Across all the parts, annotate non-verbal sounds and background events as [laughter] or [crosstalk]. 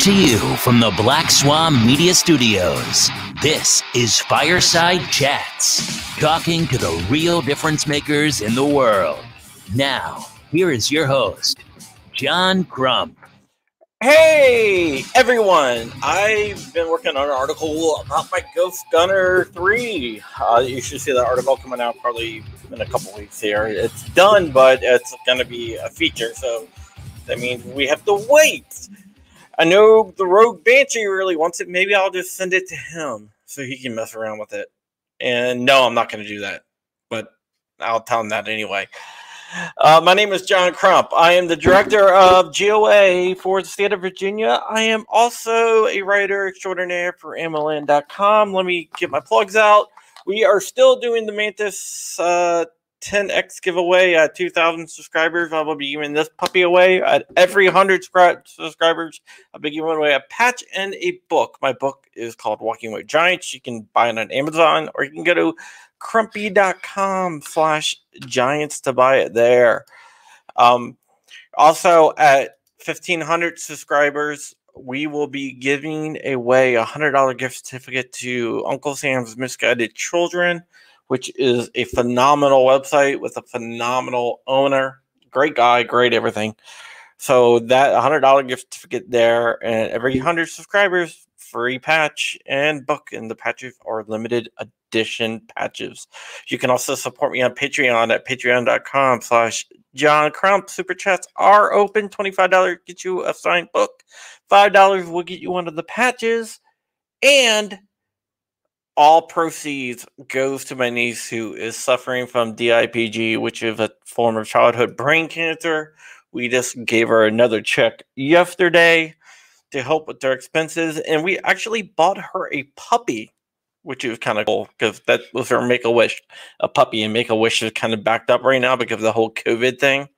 To you from the Black Swan Media Studios, this is Fireside Chats, talking to the real difference makers in the world. Now, here is your host, John Crump. Hey everyone! I've been working on an article about my Ghost Gunner 3. Uh, you should see that article coming out probably in a couple weeks here. It's done, but it's going to be a feature, so that means we have to wait. I know the Rogue Banshee really wants it. Maybe I'll just send it to him so he can mess around with it. And no, I'm not going to do that, but I'll tell him that anyway. Uh, my name is John Crump. I am the director of GOA for the state of Virginia. I am also a writer extraordinaire for AmmoLand.com. Let me get my plugs out. We are still doing the Mantis uh, 10x giveaway at 2,000 subscribers. I will be giving this puppy away at every 100 subscribers. I'll be giving away a patch and a book. My book is called Walking with Giants. You can buy it on Amazon or you can go to crumpy.com slash giants to buy it there. Um, also, at 1,500 subscribers, we will be giving away a $100 gift certificate to Uncle Sam's Misguided Children which is a phenomenal website with a phenomenal owner. Great guy, great everything. So that $100 gift certificate there, and every 100 subscribers, free patch and book. And the patches are limited edition patches. You can also support me on Patreon at patreon.com slash John Crump. Super chats are open. $25 get you a signed book. $5 will get you one of the patches. And all proceeds goes to my niece who is suffering from DIPG, which is a form of childhood brain cancer. We just gave her another check yesterday to help with their expenses, and we actually bought her a puppy, which is kind of cool because that was her make a wish, a puppy, and make a wish is kind of backed up right now because of the whole COVID thing.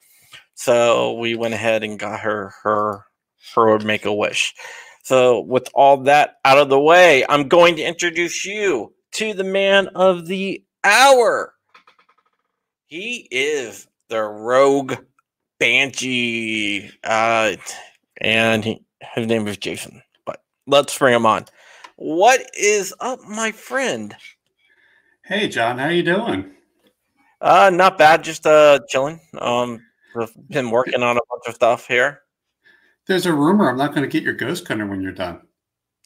So we went ahead and got her her her make a wish. So, with all that out of the way, I'm going to introduce you to the man of the hour. He is the rogue Banshee, uh, and he, his name is Jason. But let's bring him on. What is up, my friend? Hey, John, how you doing? Uh, not bad. Just uh, chilling. Um, been working on a bunch of stuff here. There's a rumor I'm not going to get your ghost gunner when you're done.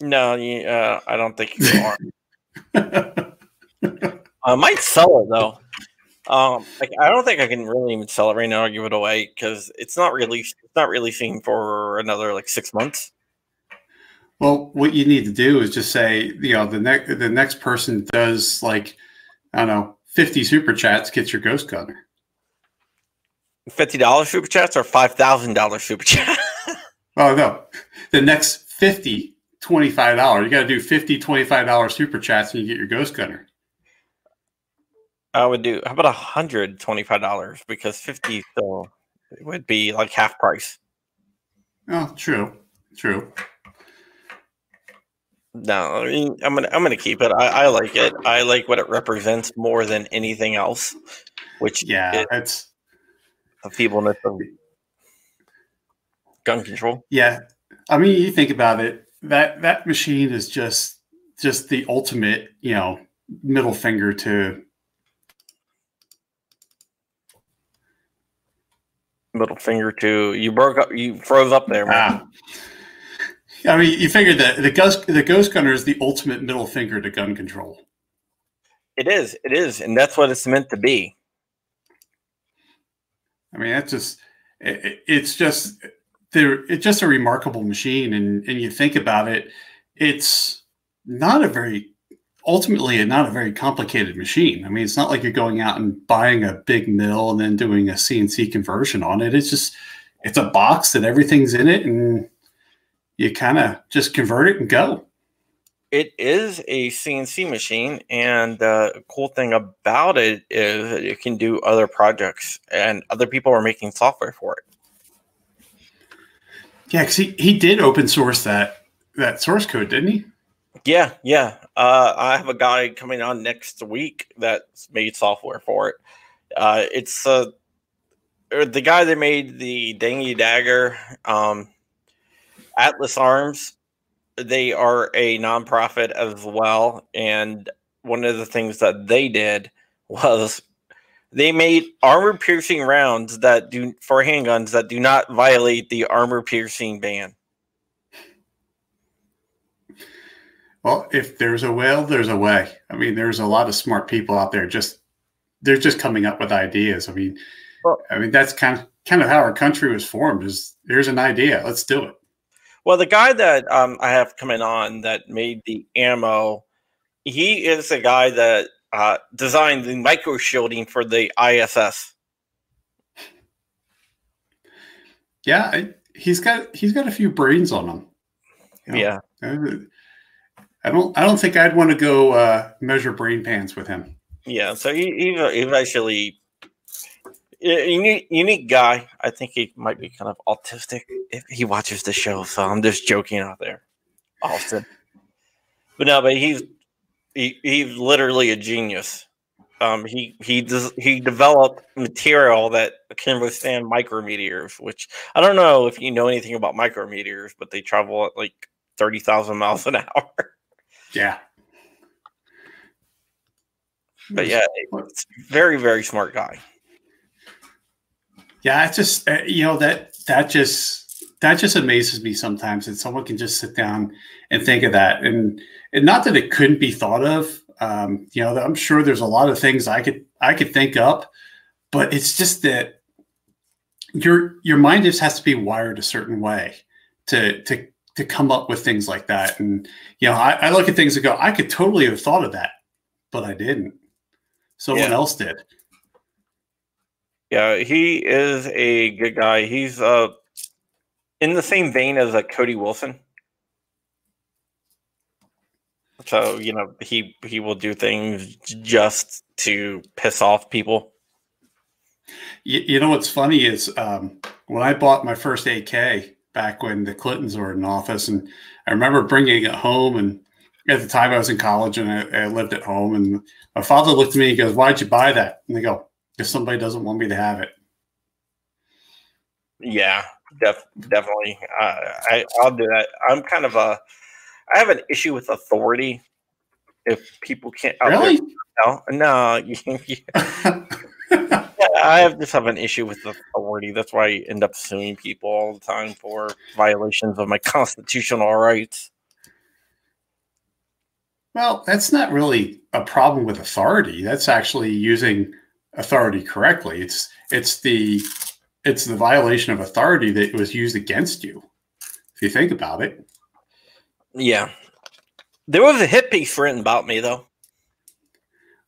No, you, uh, I don't think you are. [laughs] I might sell it though. Um, like I don't think I can really even sell it right now or give it away because it's not released. It's not releasing for another like six months. Well, what you need to do is just say, you know, the next the next person does like I don't know, fifty super chats, gets your ghost gunner. Fifty dollars super chats or five thousand dollars super chat. Oh, no. The next 50 $25. You got to do 50 $25 super chats and you get your ghost gunner. I would do, how about $125? Because 50 still would be like half price. Oh, true. True. No, I mean, I'm gonna I'm gonna keep it. I, I like it. I like what it represents more than anything else. Which yeah, it's the feebleness of gun control. Yeah, I mean, you think about it. That that machine is just just the ultimate, you know, middle finger to middle finger to you broke up you froze up there man. Ah. I mean, you figure that the ghost the ghost gunner is the ultimate middle finger to gun control. It is, it is, and that's what it's meant to be. I mean, that's just it, it's just they're it's just a remarkable machine and and you think about it it's not a very ultimately not a very complicated machine. I mean it's not like you're going out and buying a big mill and then doing a cnc conversion on it. It's just it's a box that everything's in it and you kind of just convert it and go. It is a cnc machine and the cool thing about it is it can do other projects and other people are making software for it yeah, because he, he did open source that that source code, didn't he? Yeah, yeah. Uh, I have a guy coming on next week that's made software for it. Uh, it's uh, er, the guy that made the Dengue Dagger. Um, Atlas Arms, they are a nonprofit as well, and one of the things that they did [laughs] was they made armor piercing rounds that do for handguns that do not violate the armor piercing ban. Well, if there's a will, there's a way. I mean, there's a lot of smart people out there just they're just coming up with ideas. I mean, well, I mean that's kind of kind of how our country was formed. Is there's an idea, let's do it. Well, the guy that um, I have coming on that made the ammo, he is the guy that uh, designed the micro shielding for the ISS. Yeah, I, he's got he's got a few brains on him. You know? Yeah, I don't I don't think I'd want to go uh, measure brain pans with him. Yeah, so he, he's actually unique, unique guy. I think he might be kind of autistic if he watches the show. So I'm just joking out there, Austin. but no, but he's he, he's literally a genius. Um, he he does, he developed material that can withstand micrometeors, which I don't know if you know anything about micrometeors, but they travel at like thirty thousand miles an [laughs] hour. Yeah. But yeah, it's very very smart guy. Yeah, it's just uh, you know that that just that just amazes me sometimes that someone can just sit down and think of that, and and not that it couldn't be thought of. Um, you know, I'm sure there's a lot of things I could I could think up, but it's just that your your mind just has to be wired a certain way to to to come up with things like that. And you know, I, I look at things and go, I could totally have thought of that, but I didn't. Someone yeah. else did. Yeah, he is a good guy. He's uh in the same vein as a Cody Wilson. So you know he he will do things just to piss off people. You, you know what's funny is um, when I bought my first AK back when the Clintons were in office, and I remember bringing it home. And at the time, I was in college and I, I lived at home. And my father looked at me and goes, "Why'd you buy that?" And I go, if somebody doesn't want me to have it. Yeah, def- definitely. Uh, I I'll do that. I'm kind of a I have an issue with authority. If people can't really, no, no. [laughs] I have just have an issue with authority. That's why I end up suing people all the time for violations of my constitutional rights. Well, that's not really a problem with authority. That's actually using authority correctly. It's it's the it's the violation of authority that was used against you. If you think about it. Yeah. There was a hit piece written about me though.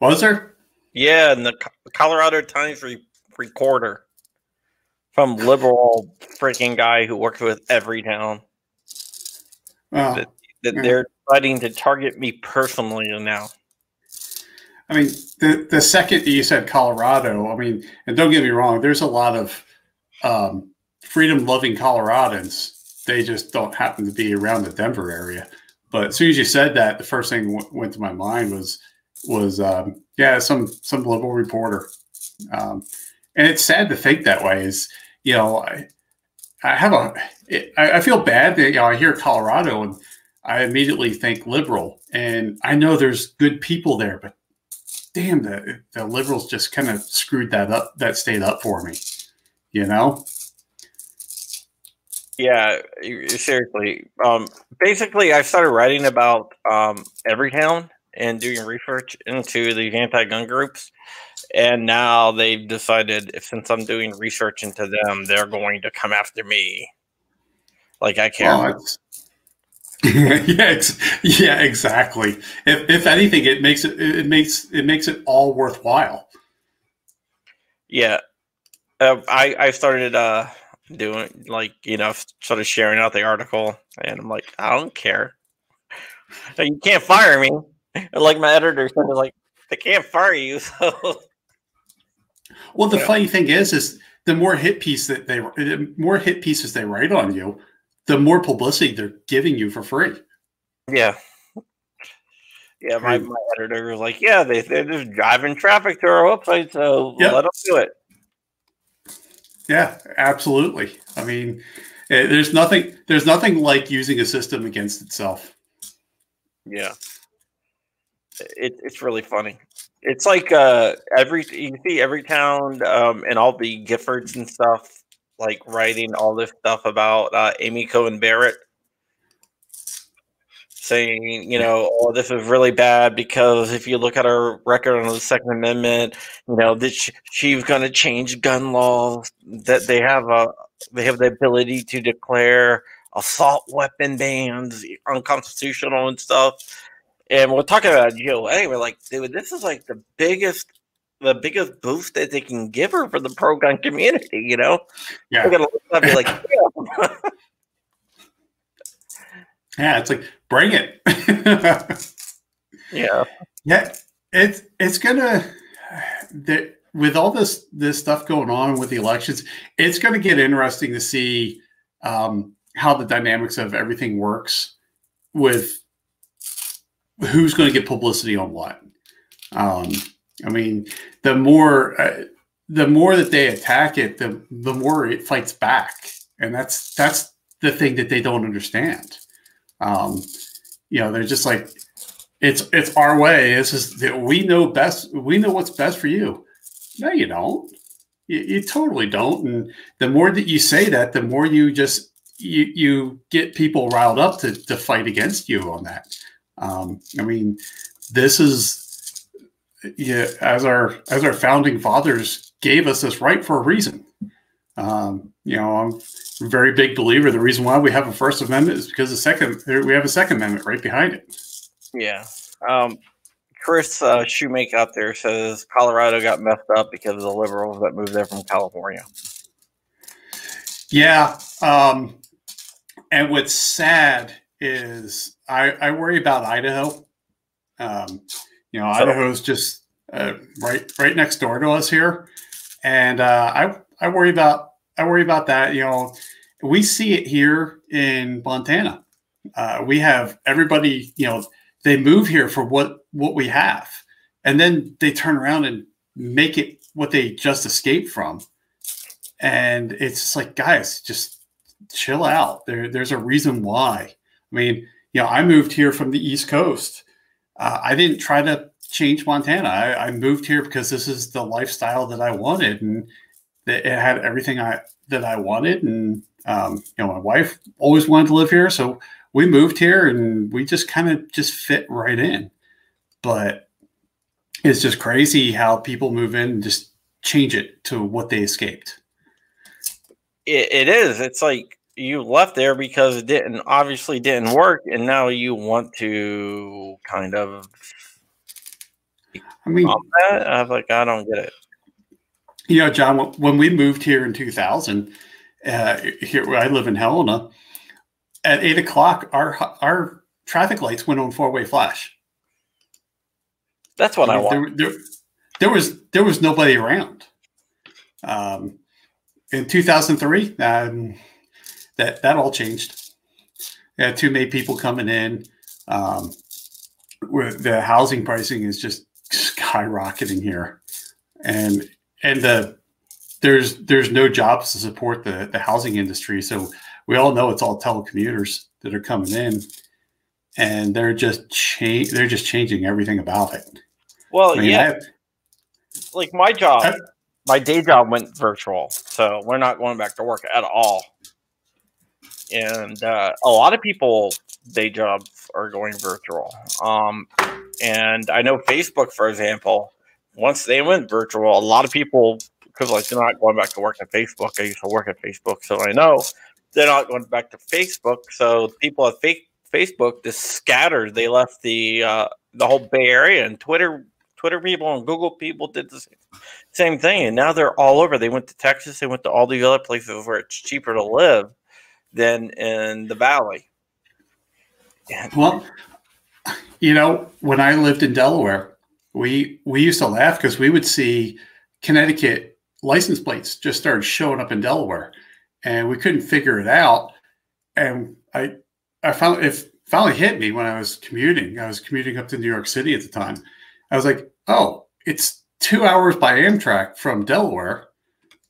Was there? Yeah, in the Colorado Times re- Recorder from liberal freaking guy who works with Everytown. Well, that, that yeah. they're fighting to target me personally now. I mean, the the second you said Colorado, I mean, and don't get me wrong, there's a lot of um, freedom loving Coloradans. They just don't happen to be around the Denver area. But as soon as you said that, the first thing w- went to my mind was was um, yeah, some some liberal reporter. Um, and it's sad to think that way. Is you know, I, I have a it, I, I feel bad that you know I hear Colorado and I immediately think liberal, and I know there's good people there, but damn, the the liberals just kind of screwed that up, that state up for me. You know? Yeah, seriously. Um, basically, I started writing about um, Everytown and doing research into these anti-gun groups, and now they've decided if since I'm doing research into them, they're going to come after me. Like I can't. Well, [laughs] yeah, ex- yeah, exactly. If, if anything, it makes it it makes it makes it all worthwhile. Yeah, uh, I I started uh doing like you know sort of sharing out the article, and I'm like, I don't care. You can't fire me. Like my editor said, like they can't fire you. [laughs] So. Well, the yeah. funny thing is, is the more hit piece that they, the more hit pieces they write on you, the more publicity they're giving you for free. Yeah. Yeah, my, my editor was like, yeah, they, they're just driving traffic to our website, so yep. let them do it. Yeah, absolutely. I mean, Eh, there's nothing. There's nothing like using a system against itself. Yeah, it, it's really funny. It's like uh, every you see Everytown um, and all the Giffords and stuff like writing all this stuff about uh, Amy Coney Barrett saying, you know, oh, this is really bad because if you look at her record on the Second Amendment, you know, that she, she's going to change gun laws, that they have a they have the ability to declare assault weapon bans unconstitutional and stuff. And we're talking about GOA. We're like, dude, this is like the biggest the biggest boost that they can give her for the pro gun community, you know? Yeah. They're gonna be like, [laughs] [laughs] yeah. It's like bring it. [laughs] yeah. Yeah, it's it's gonna the, with all this this stuff going on with the elections, it's going to get interesting to see um, how the dynamics of everything works with who's going to get publicity on what. Um, I mean, the more uh, the more that they attack it, the the more it fights back, and that's that's the thing that they don't understand. Um, you know, they're just like, it's it's our way. This is we know best. We know what's best for you. No, you don't. You, you totally don't. And the more that you say that, the more you just you you get people riled up to to fight against you on that. Um, I mean, this is yeah, as our as our founding fathers gave us this right for a reason. Um, you know, I'm a very big believer. The reason why we have a First Amendment is because the second we have a Second Amendment right behind it. Yeah. Um, Chris uh, Shoemake out there says Colorado got messed up because of the liberals that moved there from California. Yeah. Um, and what's sad is I, I worry about Idaho. Um, you know, so, Idaho's just uh, right right next door to us here, and uh, I I worry about I worry about that. You know, we see it here in Montana. Uh, we have everybody. You know, they move here for what what we have, and then they turn around and make it what they just escaped from. And it's just like, guys, just chill out. There, there's a reason why. I mean, you know, I moved here from the East Coast. Uh, I didn't try to change Montana. I, I, moved here because this is the lifestyle that I wanted, and it had everything I that I wanted. And um, you know, my wife always wanted to live here, so we moved here, and we just kind of just fit right in. But it's just crazy how people move in and just change it to what they escaped. it, it is. It's like you left there because it didn't obviously didn't work, and now you want to kind of. I mean, that. I was like, I don't get it. You know, John, when we moved here in 2000, uh, here where I live in Helena, at eight o'clock, our our traffic lights went on four way flash. That's what I, I want. There, there, there, was there was nobody around. Um, in 2003, um, that that all changed. Yeah, too many people coming in. Um, the housing pricing is just skyrocketing here, and and the there's there's no jobs to support the the housing industry. So we all know it's all telecommuters that are coming in, and they're just change they're just changing everything about it. Well, I mean, yeah, have, like my job, I, my day job went virtual, so we're not going back to work at all and uh, a lot of people day jobs are going virtual. Um, and I know Facebook, for example, once they went virtual, a lot of people because like they're not going back to work at Facebook. I used to work at Facebook, so I know they're not going back to Facebook. So people at fake Facebook just scattered. They left the uh, the whole Bay Area and Twitter. Twitter people and Google people did the same, same thing, and now they're all over. They went to Texas. They went to all the other places where it's cheaper to live than in the valley. Well, you know, when I lived in Delaware, we we used to laugh because we would see Connecticut license plates just started showing up in Delaware, and we couldn't figure it out. And I I found finally hit me when I was commuting. I was commuting up to New York City at the time. I was like, oh, it's two hours by Amtrak from Delaware,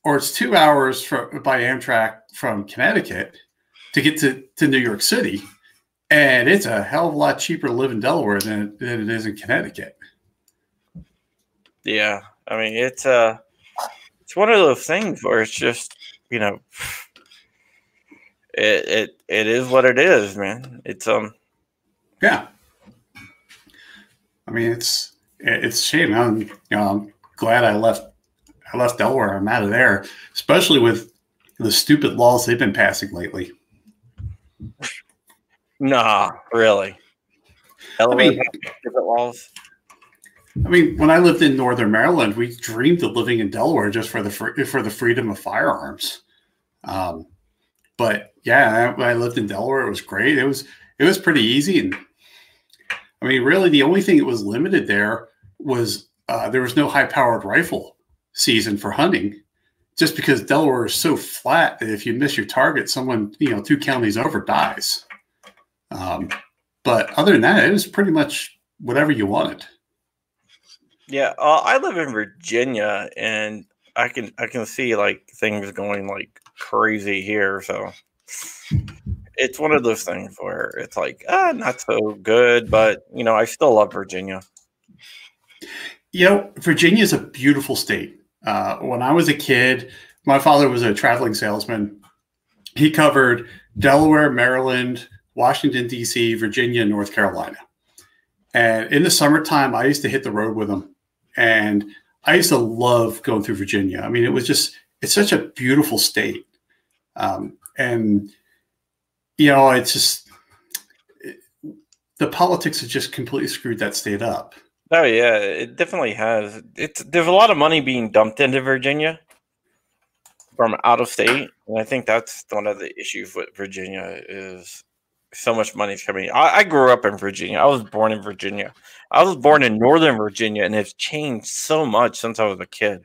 or it's two hours from by Amtrak from Connecticut to get to, to New York City. And it's a hell of a lot cheaper to live in Delaware than, than it is in Connecticut. Yeah. I mean, it's uh it's one of those things where it's just, you know, it it, it is what it is, man. It's um yeah. I mean, it's it's a shame. I'm you know I'm glad I left I left Delaware. I'm out of there, especially with the stupid laws they've been passing lately. Nah, really. Delaware I mean, different laws. I mean, when I lived in Northern Maryland, we dreamed of living in Delaware just for the for the freedom of firearms. Um, but yeah, when I lived in Delaware, it was great. It was it was pretty easy, and I mean, really, the only thing that was limited there was uh, there was no high powered rifle season for hunting, just because Delaware is so flat that if you miss your target, someone you know two counties over dies. Um, but other than that, it was pretty much whatever you wanted. Yeah, uh, I live in Virginia, and I can I can see like things going like crazy here. So it's one of those things where it's like ah, not so good, but you know I still love Virginia. You know, Virginia is a beautiful state. Uh, when I was a kid, my father was a traveling salesman. He covered Delaware, Maryland, Washington D.C., Virginia, North Carolina. And in the summertime, I used to hit the road with him and I used to love going through Virginia. I mean, it was just, it's such a beautiful state. Um, and, you know, it's just, it, the politics have just completely screwed that state up. Oh, yeah, it definitely has. It's, there's a lot of money being dumped into Virginia from out of state. And I think that's one of the issues with Virginia is so much money is coming. I, I, grew up in Virginia. I was born in Virginia. I was born in Northern Virginia, and it's changed so much since I was a kid.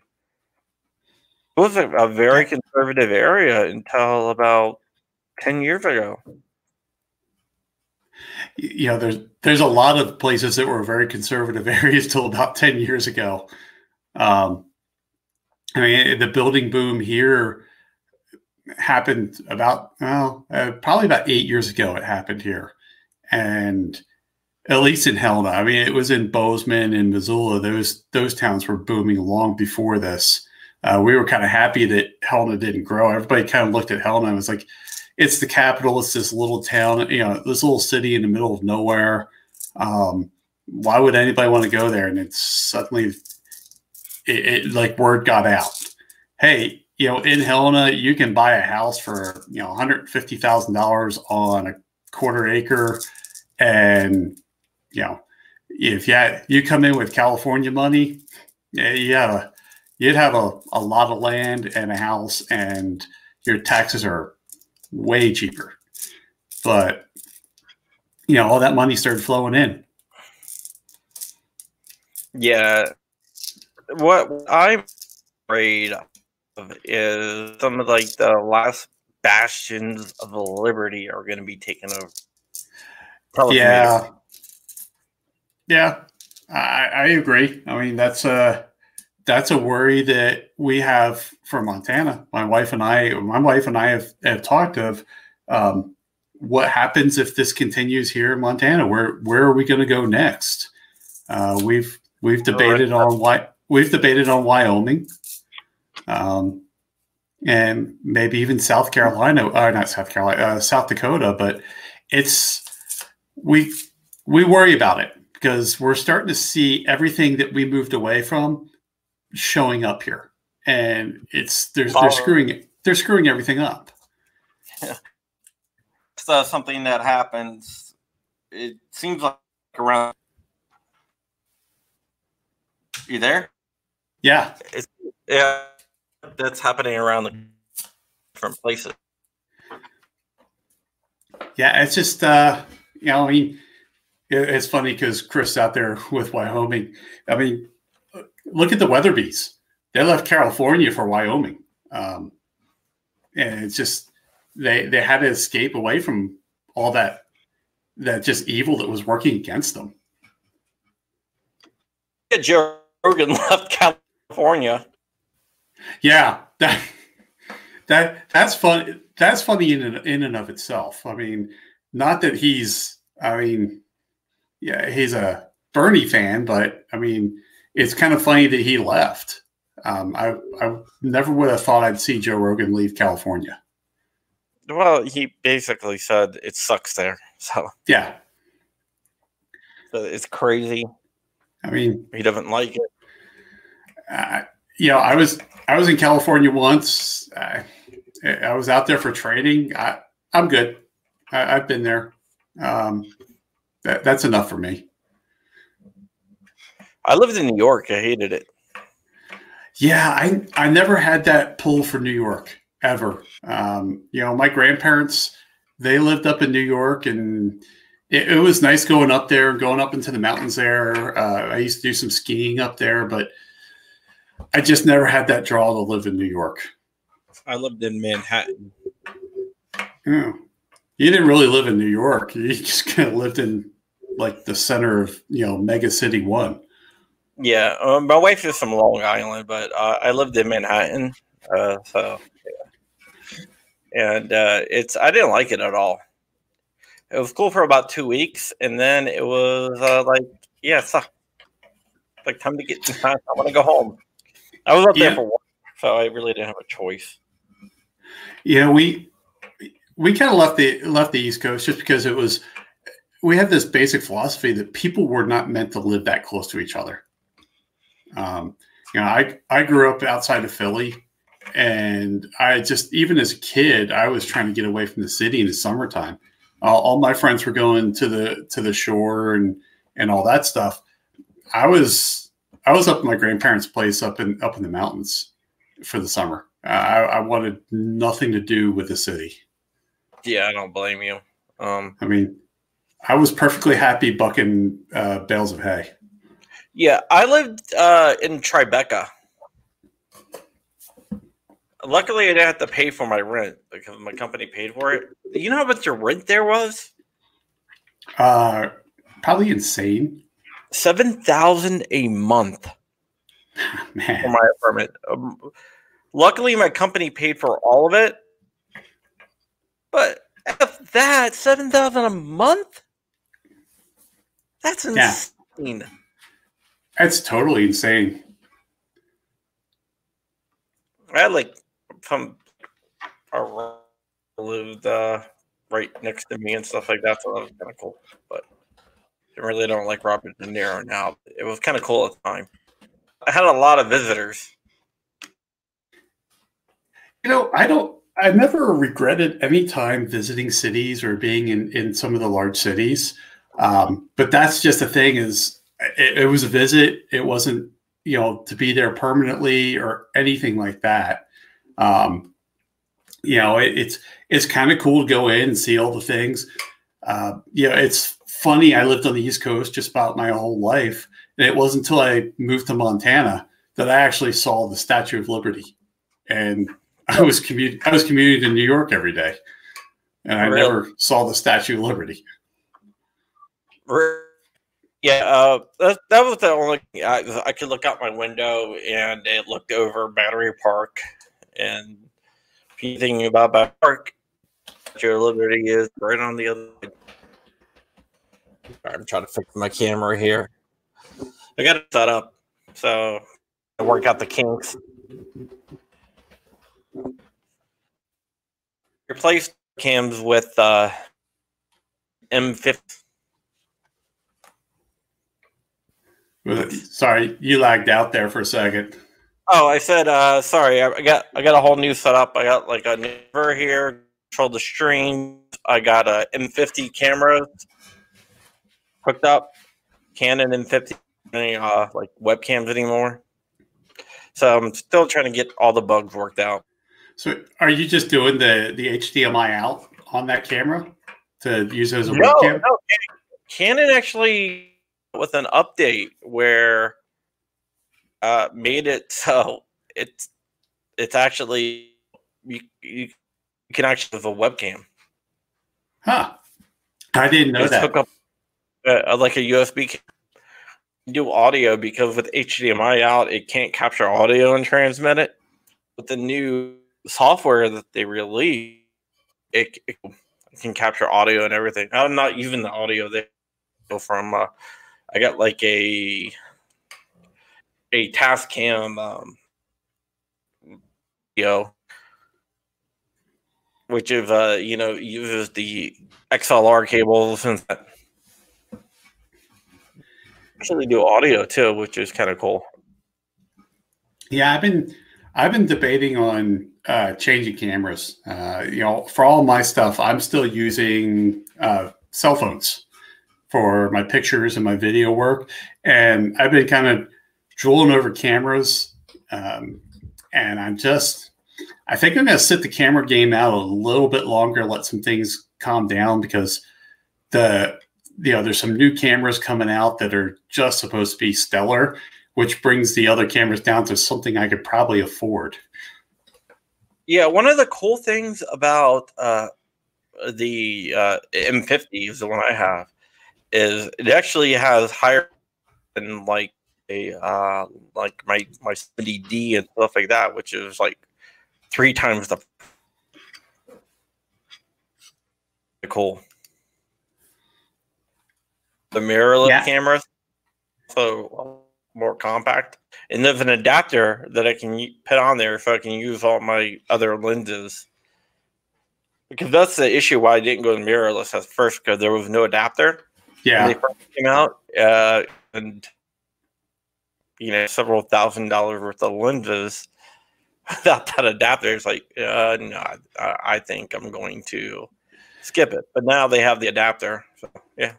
It was a, a very conservative area until about ten years ago. You know, there's there's a lot of places that were very conservative [laughs] areas till about ten years ago. Um, I mean, the building boom here happened about well, uh, probably about eight years ago. It happened here, and at least in Helena. I mean, it was in Bozeman and Missoula. Those those towns were booming long before this. Uh, we were kind of happy that Helena didn't grow. Everybody kind of looked at Helena and was like, "It's the capital. It's this little town. You know, this little city in the middle of nowhere. Um, why would anybody want to go there?" And it's suddenly, it, it like word got out. Hey, you know, in Helena, you can buy a house for you know one hundred fifty thousand dollars on a quarter acre, and you know, if you had, you come in with California money, yeah, you'd have a, a lot of land and a house, and your taxes are way cheaper. But you know, all that money started flowing in. Yeah, what I'm afraid is some of like the last bastions of liberty are going to be taken over. yeah, yeah, I, I agree. I mean, that's a that's a worry that we have for Montana. My wife and I, my wife and I have, have talked of um, what happens if this continues here in Montana. Where where are we going to go next? Uh, we've we've debated on why we've debated on Wyoming um, and maybe even South Carolina, or uh, not South Carolina, uh, South Dakota. But it's we we worry about it because we're starting to see everything that we moved away from showing up here, and it's there's they're screwing they're screwing everything up. Yeah. It's uh, something that happens. It seems like around. You there? Yeah. It's, yeah that's happening around the different places. Yeah, it's just uh, you know, I mean, it's funny because Chris out there with Wyoming. I mean, look at the Weatherbys. They left California for Wyoming, um, and it's just they they had to escape away from all that that just evil that was working against them. Yeah, Joe Rogan [laughs] left California yeah, that that that's fun. that's funny in and, in and of itself. I mean, not that he's. I mean, yeah, he's a Bernie fan, but I mean, it's kind of funny that he left. Um, I I never would have thought I'd see Joe Rogan leave California. Well, he basically said it sucks there. [laughs] So yeah, so it's crazy. I mean, he doesn't like it. Uh, you know, I was I was in California once. I, I was out there for training. I, I'm good. I, have been there. Um, that, that's enough for me. I lived in New York. I hated it. Yeah, I I never had that pull for New York ever. Um, you know, my grandparents they lived up in New York, and it, it was nice going up there, going up into the mountains there. Uh, I used to do some skiing up there, but I just never had that draw to live in New York. I lived in Manhattan. Yeah. You didn't really live in New York. You [laughs] just kind of lived in like the center of you know mega city one. Yeah, um, my wife is from Long Island, but uh, I lived in Manhattan, uh, so yeah. and uh, it's I didn't like it at all. It was cool for about two weeks, and then it was uh, like, yeah, suck. Like time to get. I want to go home. I was up yeah. there for work, so I really didn't have a choice. Yeah, we we kind of left the left the East Coast just because it was. We have this basic philosophy that people were not meant to live that close to each other. Um, you know, I I grew up outside of Philly, and I just even as a kid, I was trying to get away from the city in the summertime. Uh, all my friends were going to the to the shore and and all that stuff. I was I was up at my grandparents' place up in up in the mountains for the summer. I, I wanted nothing to do with the city. Yeah, I don't blame you. Um, I mean, I was perfectly happy bucking uh, bales of hay. Yeah, I lived uh, in Tribeca. Luckily, I didn't have to pay for my rent because my company paid for it. You know how much your rent there was? Uh, probably insane. Seven thousand a month [sighs] Man. for my apartment. Um, luckily, my company paid for all of it. But if that seven thousand a month? That's insane. Yeah. That's totally insane. I had like from lived uh, right next to me and stuff like that, so that was kind of cool. But I really don't like Robert De Niro now. It was kind of cool at the time. I had a lot of visitors. You know, I don't. I never regretted any time visiting cities or being in in some of the large cities. Um, but that's just the thing is it, it was a visit. It wasn't, you know, to be there permanently or anything like that. Um, you know, it, it's it's kind of cool to go in and see all the things. Uh, you know, it's funny. I lived on the East Coast just about my whole life, and it wasn't until I moved to Montana that I actually saw the Statue of Liberty. And I was commuting I was commuting to New York every day, and I really? never saw the Statue of Liberty. Yeah, uh, that, that was the only I, I could look out my window and it looked over Battery Park. And if you thinking about Battery Park, your Liberty is right on the other side. I'm trying to fix my camera here. I got it set up, so I work out the kinks. Replace cams with uh, M50 Sorry, you lagged out there for a second. Oh, I said uh, sorry. I got I got a whole new setup. I got like a never here, control the stream. I got a M50 camera hooked up, Canon M50 uh, like webcams anymore. So I'm still trying to get all the bugs worked out. So are you just doing the the HDMI out on that camera to use as a no, webcam? No, Canon actually with an update where uh, made it [laughs] so it's it's actually you, you can actually have a webcam. Huh. I didn't know that. Uh, like a USB do audio because with HDMI out, it can't capture audio and transmit it. With the new software that they release, it, it can capture audio and everything. Oh, not even the audio. They go from. Uh, I got like a a Tascam um, video, which if uh, you know uses the XLR cables and actually do audio too, which is kind of cool. Yeah, I've been I've been debating on uh, changing cameras. Uh, you know, for all my stuff, I'm still using uh, cell phones for my pictures and my video work, and I've been kind of drooling over cameras. Um, and I'm just, I think I'm going to sit the camera game out a little bit longer, let some things calm down because the you know there's some new cameras coming out that are just supposed to be stellar which brings the other cameras down to something I could probably afford. Yeah, one of the cool things about uh, the uh, M50 is the one I have is it actually has higher than like a uh, like my my 70D and stuff like that, which is like three times the cool. The mirrorless yeah. cameras, so more compact. And there's an adapter that I can put on there if I can use all my other lenses. Because that's the issue why I didn't go to mirrorless at first because there was no adapter. Yeah, they first came out, uh, and you know, several thousand dollars worth of lenses [laughs] without that adapter. It's like, uh, no, I, I think I'm going to skip it. But now they have the adapter, so yeah.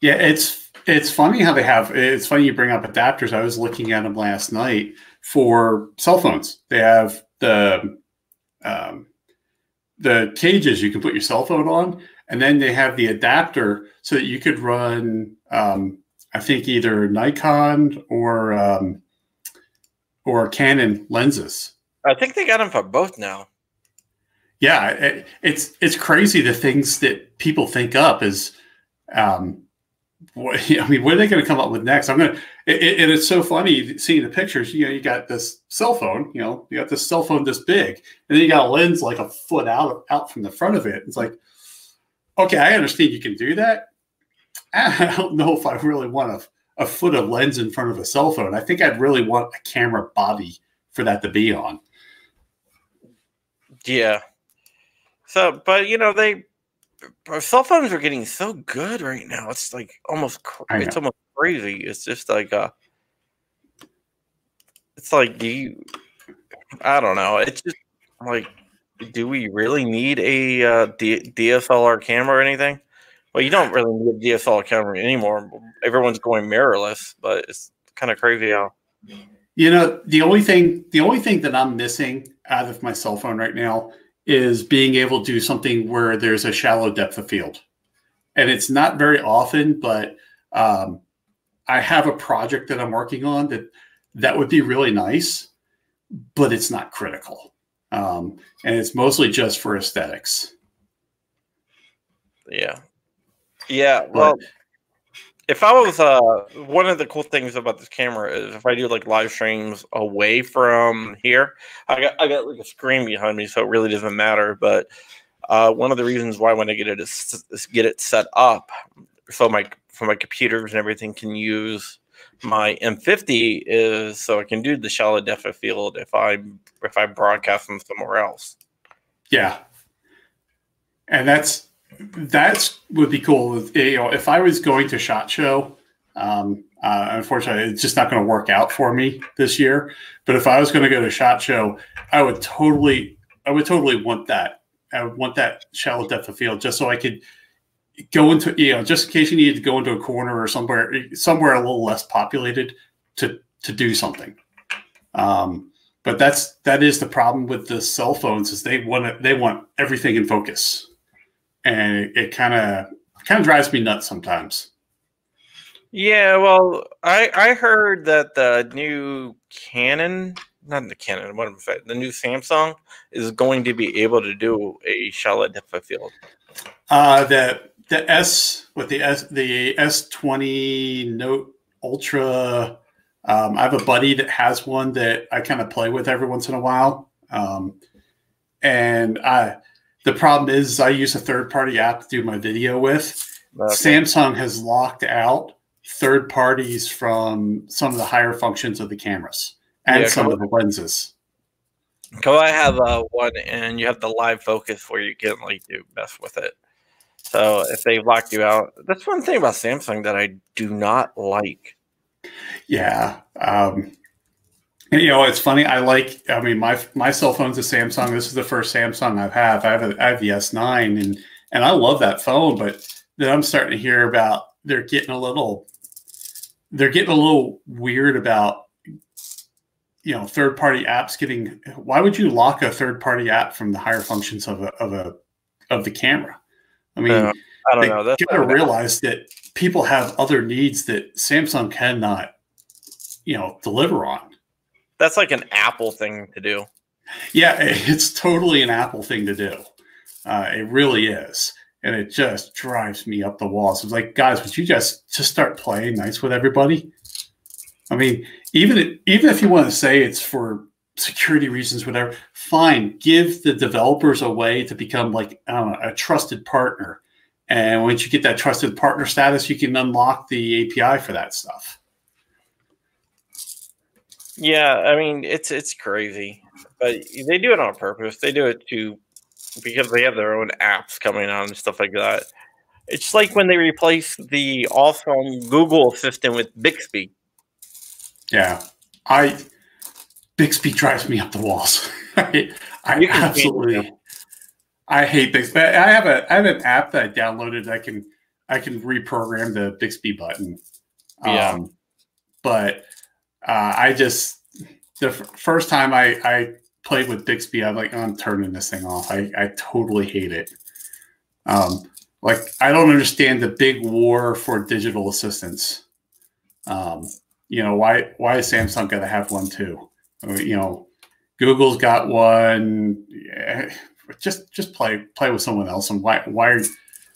Yeah, it's it's funny how they have. It's funny you bring up adapters. I was looking at them last night for cell phones. They have the um, the cages you can put your cell phone on, and then they have the adapter so that you could run. Um, I think either Nikon or um, or Canon lenses. I think they got them for both now. Yeah, it, it's it's crazy the things that people think up is um, what, [laughs] I mean, what are they going to come up with next? I'm going to, and it's so funny seeing the pictures. You know, you got this cell phone, you know, you got this cell phone this big, and then you got a lens like a foot out out from the front of it. It's like, okay, I understand you can do that. [laughs] I don't know if I really want a, a foot of lens in front of a cell phone. I think I'd really want a camera body for that to be on. Yeah. So, but you know, they our cell phones are getting so good right now. It's like almost it's almost crazy. It's just like uh it's like do you I don't know. It's just like do we really need a uh, D- DSLR camera or anything? Well, you don't really need a DSLR camera anymore. Everyone's going mirrorless, but it's kind of crazy how. You know, the only thing the only thing that I'm missing out of my cell phone right now is being able to do something where there's a shallow depth of field. And it's not very often, but um, I have a project that I'm working on that that would be really nice, but it's not critical. Um, and it's mostly just for aesthetics. Yeah. Yeah. Well, but, if I was uh one of the cool things about this camera is if I do like live streams away from here, I got I got like a screen behind me, so it really doesn't matter. But uh, one of the reasons why I want to get it is, is get it set up so my for my computers and everything can use my M50 is so I can do the shallow depth of field if I if I broadcast them somewhere else. Yeah, and that's that's would be cool. You know, if I was going to Shot Show, um, uh, unfortunately, it's just not going to work out for me this year. But if I was going to go to Shot Show, I would totally, I would totally want that. I would want that shallow depth of field just so I could go into, you know, just in case you needed to go into a corner or somewhere, somewhere a little less populated to to do something. Um, but that's that is the problem with the cell phones is they want they want everything in focus and it kind of kind of drives me nuts sometimes. Yeah, well, I I heard that the new Canon, not the Canon, what am I? The new Samsung is going to be able to do a shallow depth of field. Uh, the the S with the S the S twenty Note Ultra. Um, I have a buddy that has one that I kind of play with every once in a while, um, and I the problem is I use a third party app to do my video with. Okay. Samsung has locked out third parties from some of the higher functions of the cameras and yeah, some of the lenses. Because I have uh, one, and you have the live focus where you can like do mess with it. So if they locked you out, that's one thing about Samsung that I do not like. Yeah, um, and, you know it's funny. I like. I mean, my my cell phone's a Samsung. This is the first Samsung I've had. I have a, I have the S9, and and I love that phone. But then I'm starting to hear about they're getting a little they're getting a little weird about you know third party apps getting why would you lock a third party app from the higher functions of a of a of the camera i mean uh, i don't know that's got to realize that people have other needs that samsung cannot you know deliver on that's like an apple thing to do yeah [laughs] it's totally an apple thing to do uh, it really is and it just drives me up the walls. It's like, guys, would you just just start playing nice with everybody? I mean, even even if you want to say it's for security reasons, whatever, fine. Give the developers a way to become like know, a trusted partner, and once you get that trusted partner status, you can unlock the API for that stuff. Yeah, I mean, it's it's crazy, but they do it on purpose. They do it to because they have their own apps coming out and stuff like that. It's like when they replace the awesome Google Assistant with Bixby. Yeah, I Bixby drives me up the walls. [laughs] I, I absolutely, I hate Bixby. I have a I have an app that I downloaded. I can I can reprogram the Bixby button. Yeah, um, but uh, I just the f- first time I I played with Bixby, I'm like, I'm turning this thing off. I, I totally hate it. Um, like I don't understand the big war for digital assistants. Um, you know why why is Samsung gonna have one too? I mean, you know, Google's got one. Yeah, just just play play with someone else. And why why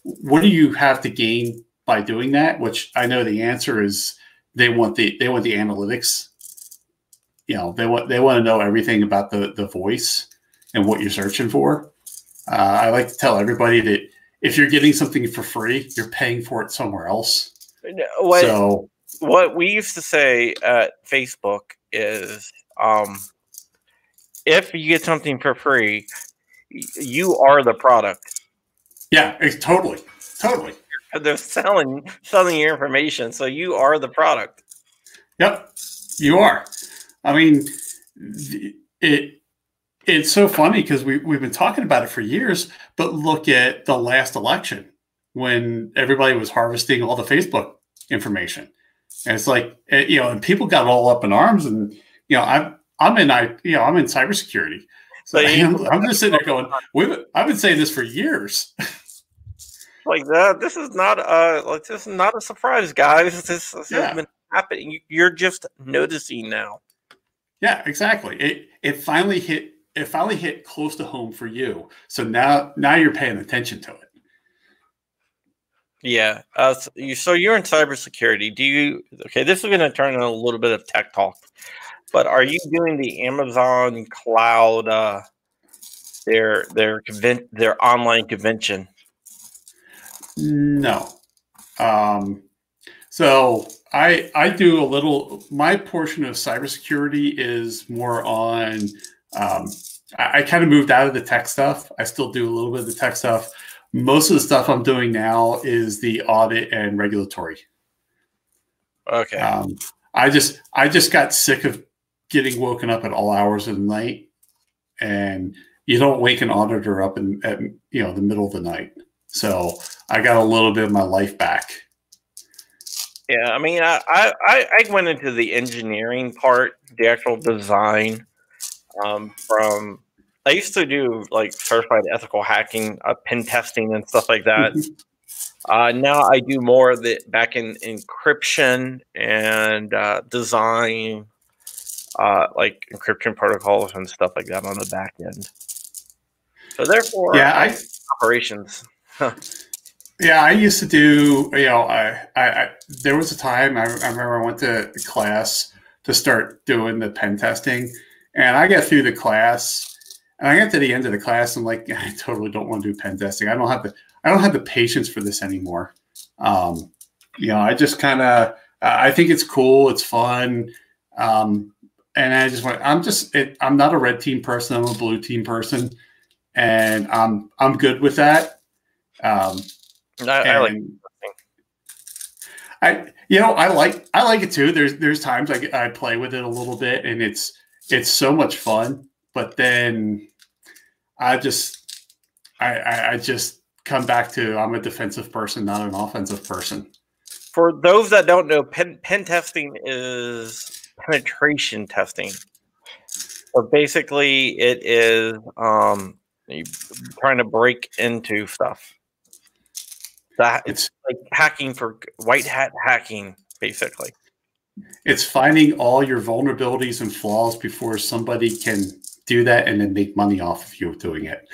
what do you have to gain by doing that? Which I know the answer is they want the they want the analytics you know they want they want to know everything about the the voice and what you're searching for. Uh, I like to tell everybody that if you're getting something for free, you're paying for it somewhere else. What, so what we used to say at Facebook is, um, if you get something for free, you are the product. Yeah, totally, totally. [laughs] They're selling selling your information, so you are the product. Yep, you are. I mean, it it's so funny because we we've been talking about it for years, but look at the last election when everybody was harvesting all the Facebook information, and it's like eh, you know, and people got all up in arms, and you know, I'm I'm in I you know I'm in cybersecurity, so I'm, [laughs] I'm just sitting there going, we've I've been saying this for years. [laughs] like that, this is not a like this is not a surprise, guys. This, this yeah. has been happening. You're just noticing now. Yeah, exactly. It it finally hit it finally hit close to home for you. So now now you're paying attention to it. Yeah. Uh, so, you, so you're in cybersecurity. Do you okay? This is going to turn into a little bit of tech talk, but are you doing the Amazon Cloud? Uh, their their convent their online convention. No. Um, so I I do a little. My portion of cybersecurity is more on. Um, I, I kind of moved out of the tech stuff. I still do a little bit of the tech stuff. Most of the stuff I'm doing now is the audit and regulatory. Okay. Um, I just I just got sick of getting woken up at all hours of the night, and you don't wake an auditor up in at you know the middle of the night. So I got a little bit of my life back. Yeah, I mean, I, I, I went into the engineering part, the actual design. Um, from I used to do like certified ethical hacking, uh, pen testing, and stuff like that. [laughs] uh, now I do more of the back in encryption and uh, design, uh, like encryption protocols and stuff like that on the back end. So therefore, yeah, I operations. [laughs] Yeah, I used to do. You know, I, I, I there was a time I, I, remember I went to class to start doing the pen testing, and I got through the class. And I got to the end of the class, I'm like, [laughs] I totally don't want to do pen testing. I don't have the I don't have the patience for this anymore. Um, you know, I just kind of I think it's cool, it's fun, um, and I just want I'm just it, I'm not a red team person. I'm a blue team person, and I'm I'm good with that. Um, I, I like. I you know I like I like it too. There's there's times I, I play with it a little bit, and it's it's so much fun. But then I just I, I, I just come back to I'm a defensive person, not an offensive person. For those that don't know, pen, pen testing is penetration testing. So basically, it is um, trying to break into stuff. That it's like hacking for white hat hacking, basically. It's finding all your vulnerabilities and flaws before somebody can do that and then make money off of you doing it.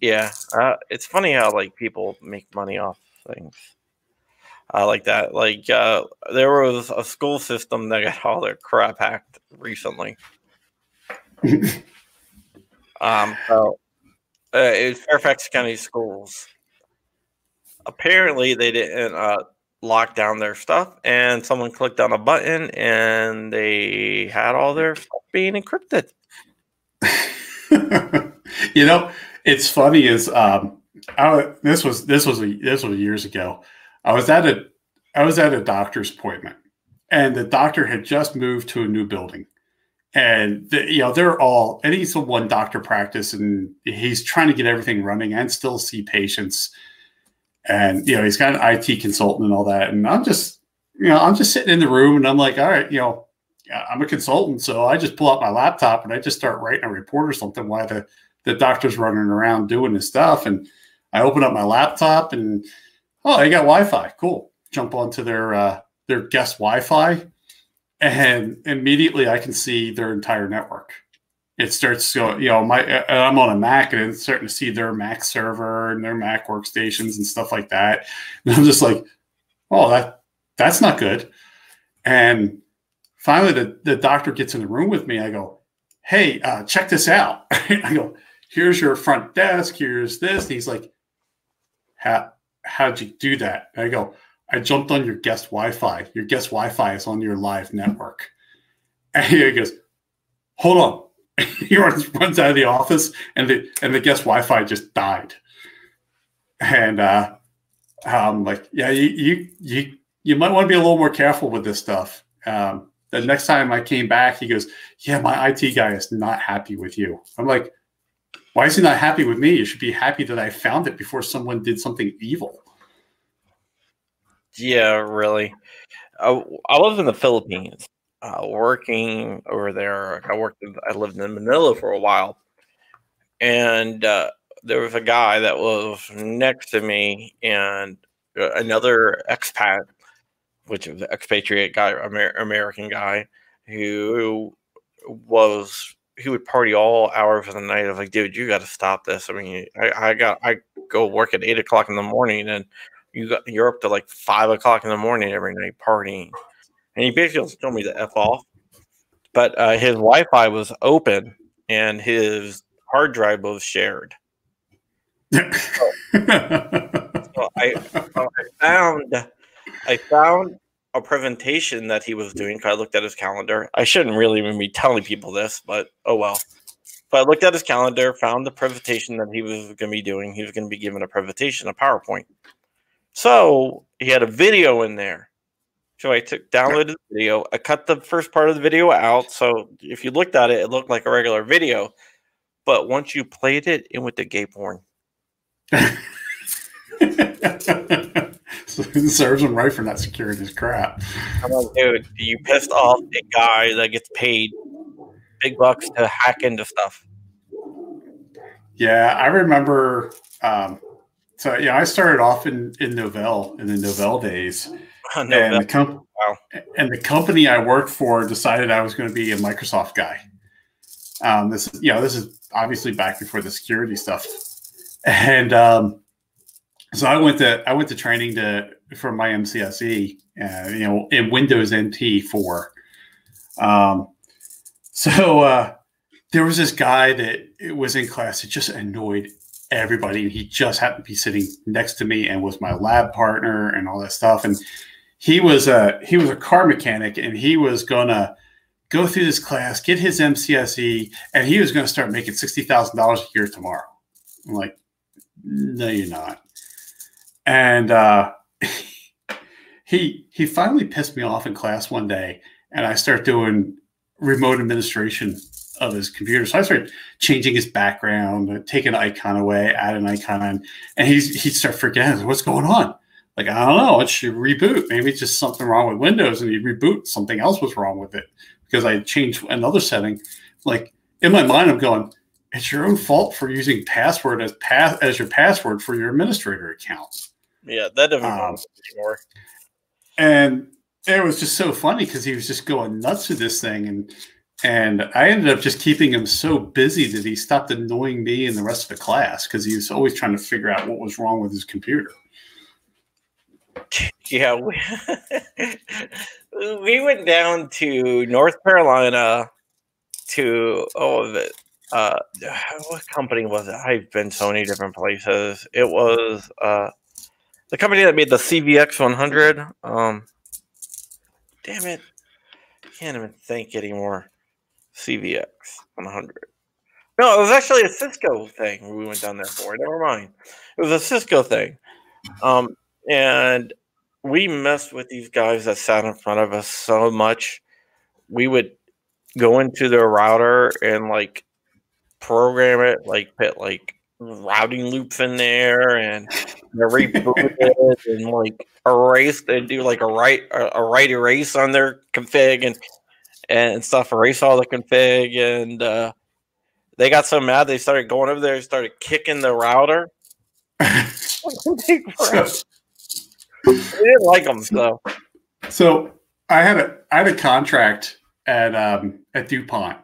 Yeah, uh, it's funny how like people make money off things. I like that. Like uh, there was a school system that got [laughs] all their crap hacked recently. [laughs] um, so uh, it's Fairfax County Schools. Apparently, they didn't uh, lock down their stuff, and someone clicked on a button, and they had all their stuff being encrypted. [laughs] you know, it's funny is um, I, this was this was a, this was years ago. I was at a I was at a doctor's appointment, and the doctor had just moved to a new building, and the, you know they're all and he's a one doctor practice, and he's trying to get everything running and still see patients, and you know he's got an IT consultant and all that, and I'm just you know I'm just sitting in the room, and I'm like, all right, you know. I'm a consultant, so I just pull out my laptop and I just start writing a report or something while the, the doctor's running around doing his stuff. And I open up my laptop and oh, they got Wi-Fi. Cool jump onto their uh, their guest Wi-Fi, and immediately I can see their entire network. It starts going, you know, my uh, I'm on a Mac and it's starting to see their Mac server and their Mac workstations and stuff like that. [laughs] And I'm just like, oh, that that's not good. And finally, the, the doctor gets in the room with me. I go, hey, uh, check this out. [laughs] I go, here's your front desk. Here's this. And he's like, how how'd you do that? And I go, I jumped on your guest Wi-Fi. Your guest Wi-Fi is on your live network. [laughs] And he goes, hold on. [laughs] he runs, out of the office and the and the guest Wi-Fi just died. And uh I'm like, yeah, you you you you might want to be a little more careful with this stuff. Um, the next time I came back, he goes, Yeah, my IT guy is not happy with you. I'm like, Why is he not happy with me? You should be happy that I found it before someone did something evil. Yeah, really. I, I was in the Philippines, uh, working over there. I worked. I lived in Manila for a while, and uh, there was a guy that was next to me, and uh, another expat, which an expatriate guy, Amer- American guy, who was he would party all hours of the night. I was like, dude, you got to stop this. I mean, I, I got I go work at eight o'clock in the morning and you got you're up to like five o'clock in the morning every night partying, and he basically told me to f off. But uh, his Wi-Fi was open and his hard drive was shared. so, [laughs] so I, I found I found a presentation that he was doing. I looked at his calendar. I shouldn't really even be telling people this, but oh well. But I looked at his calendar, found the presentation that he was going to be doing. He was going to be given a presentation, a PowerPoint. So he had a video in there. So I took downloaded the video. I cut the first part of the video out. So if you looked at it, it looked like a regular video. But once you played it, it went to gay porn. [laughs] serves him right for not securing his crap. I'm like, dude, you pissed off a guy that gets paid big bucks to hack into stuff. Yeah, I remember um, so yeah, I started off in in Novell in the Novell days, and the wow. and the company I worked for decided I was going to be a Microsoft guy. Um, this you know this is obviously back before the security stuff, and um, so I went to I went to training to for my MCSE, uh, you know, in Windows NT four. Um, so uh, there was this guy that was in class that just annoyed everybody. He just happened to be sitting next to me and was my lab partner and all that stuff. And he was a he was a car mechanic and he was gonna go through this class, get his MCSE, and he was gonna start making sixty thousand dollars a year tomorrow. I'm like, no, you're not. And uh, [laughs] he he finally pissed me off in class one day, and I start doing remote administration of his computer. So I started changing his background, take an icon away, add an icon, and he's he'd start forgetting what's going on. Like I don't know, it should reboot. Maybe it's just something wrong with Windows, and he'd reboot. Something else was wrong with it because I changed another setting. Like in my mind, I'm going, it's your own fault for using password as pass as your password for your administrator account. Yeah, that doesn't um, anymore. And it was just so funny because he was just going nuts with this thing, and and I ended up just keeping him so busy that he stopped annoying me and the rest of the class because he was always trying to figure out what was wrong with his computer. Yeah, we, [laughs] we went down to North Carolina to oh the uh [sighs] what company was it? I've been so many different places. It was uh the company that made the CVX 100. Um, damn it, can't even think anymore. CVX 100. No, it was actually a Cisco thing we went down there for. Never mind. It was a Cisco thing. Um, and we messed with these guys that sat in front of us so much. We would go into their router and like program it, like put like routing loops in there and reboot [laughs] it and like erase they do like a right a write erase on their config and and stuff, erase all the config, and uh, they got so mad they started going over there, and started kicking the router. [laughs] [laughs] they didn't like them, so. So I had a I had a contract at um, at DuPont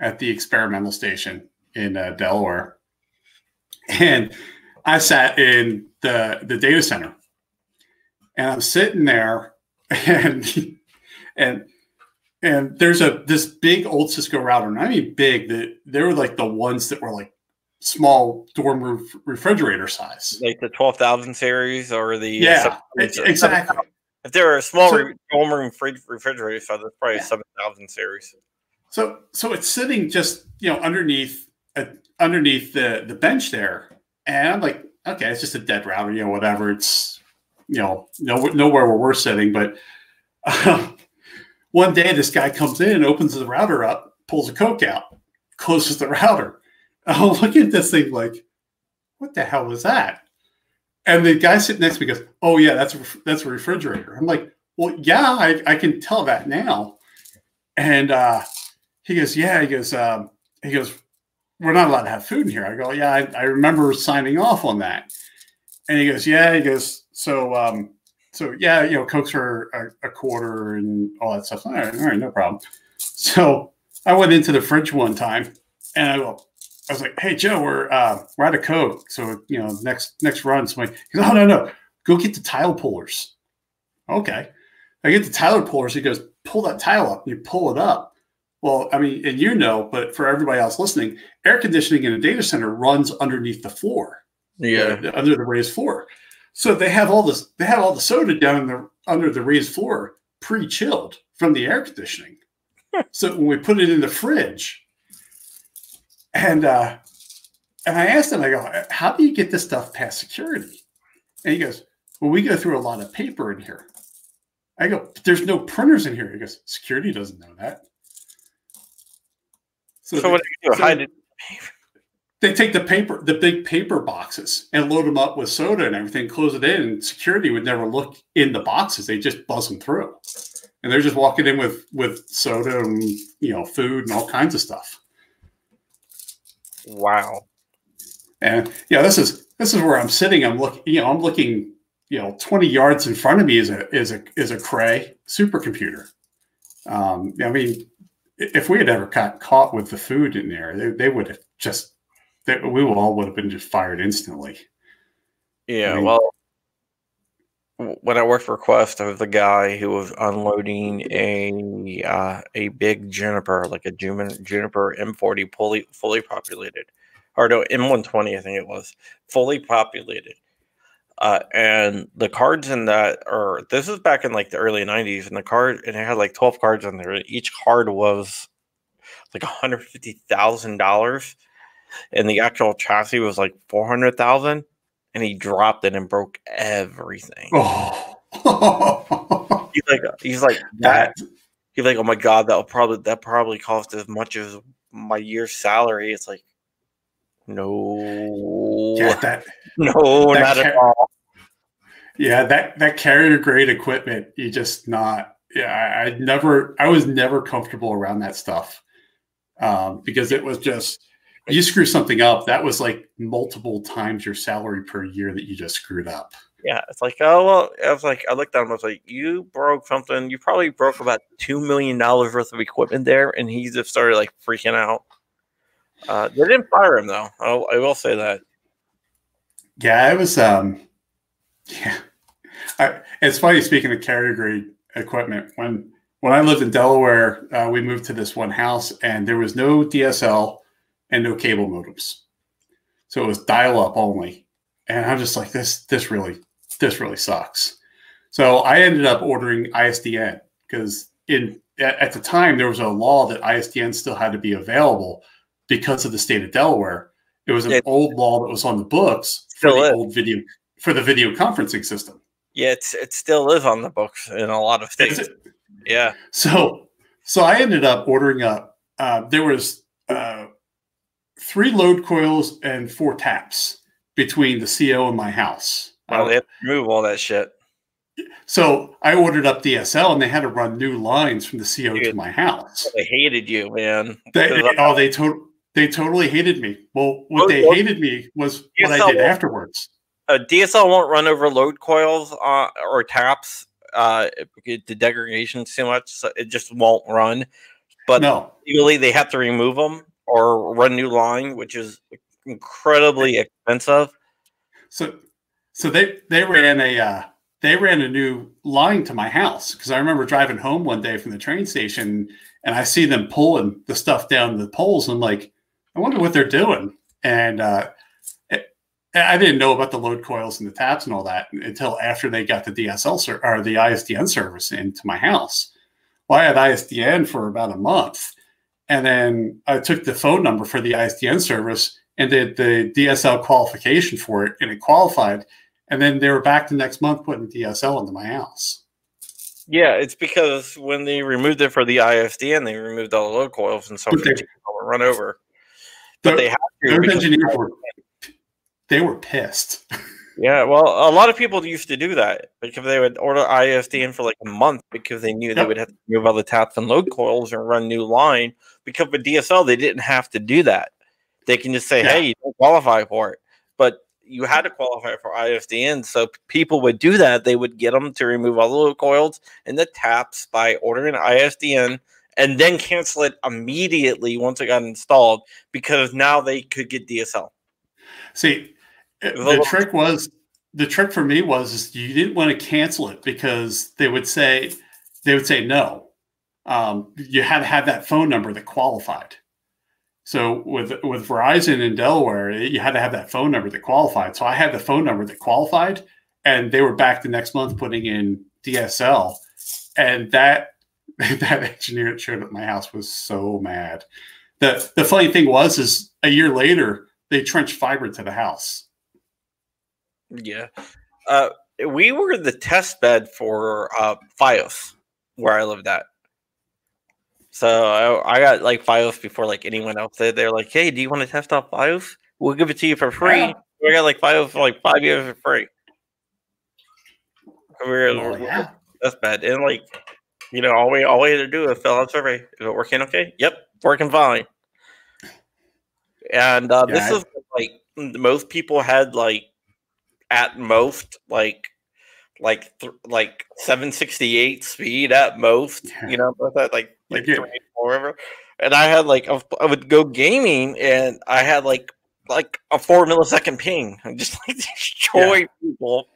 at the experimental station in uh, Delaware, and I sat in the the data center, and I'm sitting there, and [laughs] and and there's a this big old Cisco router, and I mean big. That they were like the ones that were like small dorm room refrigerator size, like the twelve thousand series or the yeah, exactly. If they're a small so, dorm room refrigerator size, that's probably yeah. seven thousand series. So so it's sitting just you know underneath uh, underneath the the bench there, and I'm like, okay, it's just a dead router, you know, whatever. It's you know no, nowhere where we're sitting, but. Um, one day, this guy comes in, opens the router up, pulls a Coke out, closes the router. [laughs] I'm looking at this thing like, what the hell was that? And the guy sitting next to me goes, "Oh yeah, that's that's a refrigerator." I'm like, "Well, yeah, I, I can tell that now." And uh, he goes, "Yeah." He goes, um, "He goes, we're not allowed to have food in here." I go, "Yeah, I, I remember signing off on that." And he goes, "Yeah." He goes, "So um, so yeah, you know, cokes are a, a, quarter and all that stuff. All right, all right, no problem. So I went into the fridge one time and I go, I was like, "Hey Joe, we're uh, we're out of coke, so you know, next next run." So like, "Oh no, no, go get the tile pullers." Okay, I get the tile pullers. He goes, "Pull that tile up." You pull it up. Well, I mean, and you know, but for everybody else listening, air conditioning in a data center runs underneath the floor. Yeah, uh, under the raised floor. So they have all this, they have all the soda down the under the raised floor, pre-chilled from the air conditioning. [laughs] so when we put it in the fridge, and uh, and I asked him, I go, how do you get this stuff past security? And he goes, Well, we go through a lot of paper in here. I go, there's no printers in here. He goes, security doesn't know that. So, so what do you do? So, Hide it they take the paper, the big paper boxes, and load them up with soda and everything, close it in. And security would never look in the boxes; they just buzz them through, and they're just walking in with with soda and you know food and all kinds of stuff. Wow. And yeah, this is this is where I'm sitting. I'm looking, you know, I'm looking, you know, 20 yards in front of me is a is a is a Cray supercomputer. Um, I mean, if we had ever got caught with the food in there, they, they would have just that we all would have been just fired instantly. Yeah, I mean, well, when I worked for Qwest, I was the guy who was unloading a uh, a big Juniper, like a Juniper M40, fully fully populated, or no M120, I think it was, fully populated. Uh, and the cards in that are this is back in like the early 90s, and the card and it had like 12 cards in there. Each card was like $150,000, and the actual chassis was like 400,000 and he dropped it and broke everything. Oh. he's like, he's like [laughs] that. He's like, oh my god, that'll probably that probably cost as much as my year's salary. It's like, no, yeah, that [laughs] no, that not car- at all. Yeah, that that carrier grade equipment, you just not. Yeah, I, I never, I was never comfortable around that stuff um, because it was just you screw something up, that was like multiple times your salary per year that you just screwed up. Yeah, it's like, oh well, I was like, I looked at him, I was like, you broke something. You probably broke about two million dollars worth of equipment there, and he just started like freaking out. Uh, they didn't fire him though. I'll, I will say that. Yeah, it was. um Yeah, I, it's funny. Speaking of carrier grade equipment, when when I lived in Delaware, uh, we moved to this one house, and there was no DSL and no cable modems. So it was dial up only. And I'm just like, this, this really, this really sucks. So I ended up ordering ISDN because in at, the time there was a law that ISDN still had to be available because of the state of Delaware. It was an old law that was on the books for the is. old video for the video conferencing system. Yeah, it's it still is on the books in a lot of states. Yeah. So so I ended up ordering up. Uh, there was three load coils and four taps between the CO and my house. Wow, they have to remove all that shit. So I ordered up DSL and they had to run new lines from the CO Dude, to my house. They hated you, man. They, oh, they to- they totally hated me. Well, what they hated me was DSL what I did afterwards. A DSL won't run over load coils uh, or taps. Uh, the degradation too much, so it just won't run. But no. legally, they have to remove them or run new line, which is incredibly expensive. So, so they they ran a uh, they ran a new line to my house because I remember driving home one day from the train station and I see them pulling the stuff down the poles. And I'm like, I wonder what they're doing. And uh, it, I didn't know about the load coils and the taps and all that until after they got the DSL ser- or the ISDN service into my house. Well, I had ISDN for about a month and then I took the phone number for the ISDN service and did the DSL qualification for it, and it qualified. And then they were back the next month putting DSL into my house. Yeah, it's because when they removed it for the ISDN, they removed all the load coils and so they, run over. But they have to. Engineers were they were pissed. [laughs] Yeah, well, a lot of people used to do that because they would order ISDN for like a month because they knew yep. they would have to move all the taps and load coils and run new line. Because with DSL, they didn't have to do that. They can just say, yeah. "Hey, you don't qualify for it," but you had to qualify for ISDN. So people would do that. They would get them to remove all the load coils and the taps by ordering ISDN and then cancel it immediately once it got installed because now they could get DSL. See, the trick was the trick for me was you didn't want to cancel it because they would say they would say no. Um, you had to have that phone number that qualified. So with with Verizon in Delaware, you had to have that phone number that qualified. So I had the phone number that qualified, and they were back the next month putting in DSL, and that [laughs] that engineer that showed up at my house was so mad. the The funny thing was, is a year later they trenched fiber to the house. Yeah. Uh, we were the test bed for uh, FiOS where I lived at. So I, I got like FiOS before like anyone else did. They're like, "Hey, do you want to test out FiOS? We'll give it to you for free." Yeah. We got like FiOS for like five years for free. We were, oh, yeah. That's bad. And like, you know, all we all we had to do is fill out survey. Is it working okay? Yep, working fine. And uh, yeah, this I... is like most people had like at most like like th- like 768 speed at most you know that like like yeah. three whatever and i had like I would go gaming and i had like like a four millisecond ping and [laughs] just like destroy yeah. people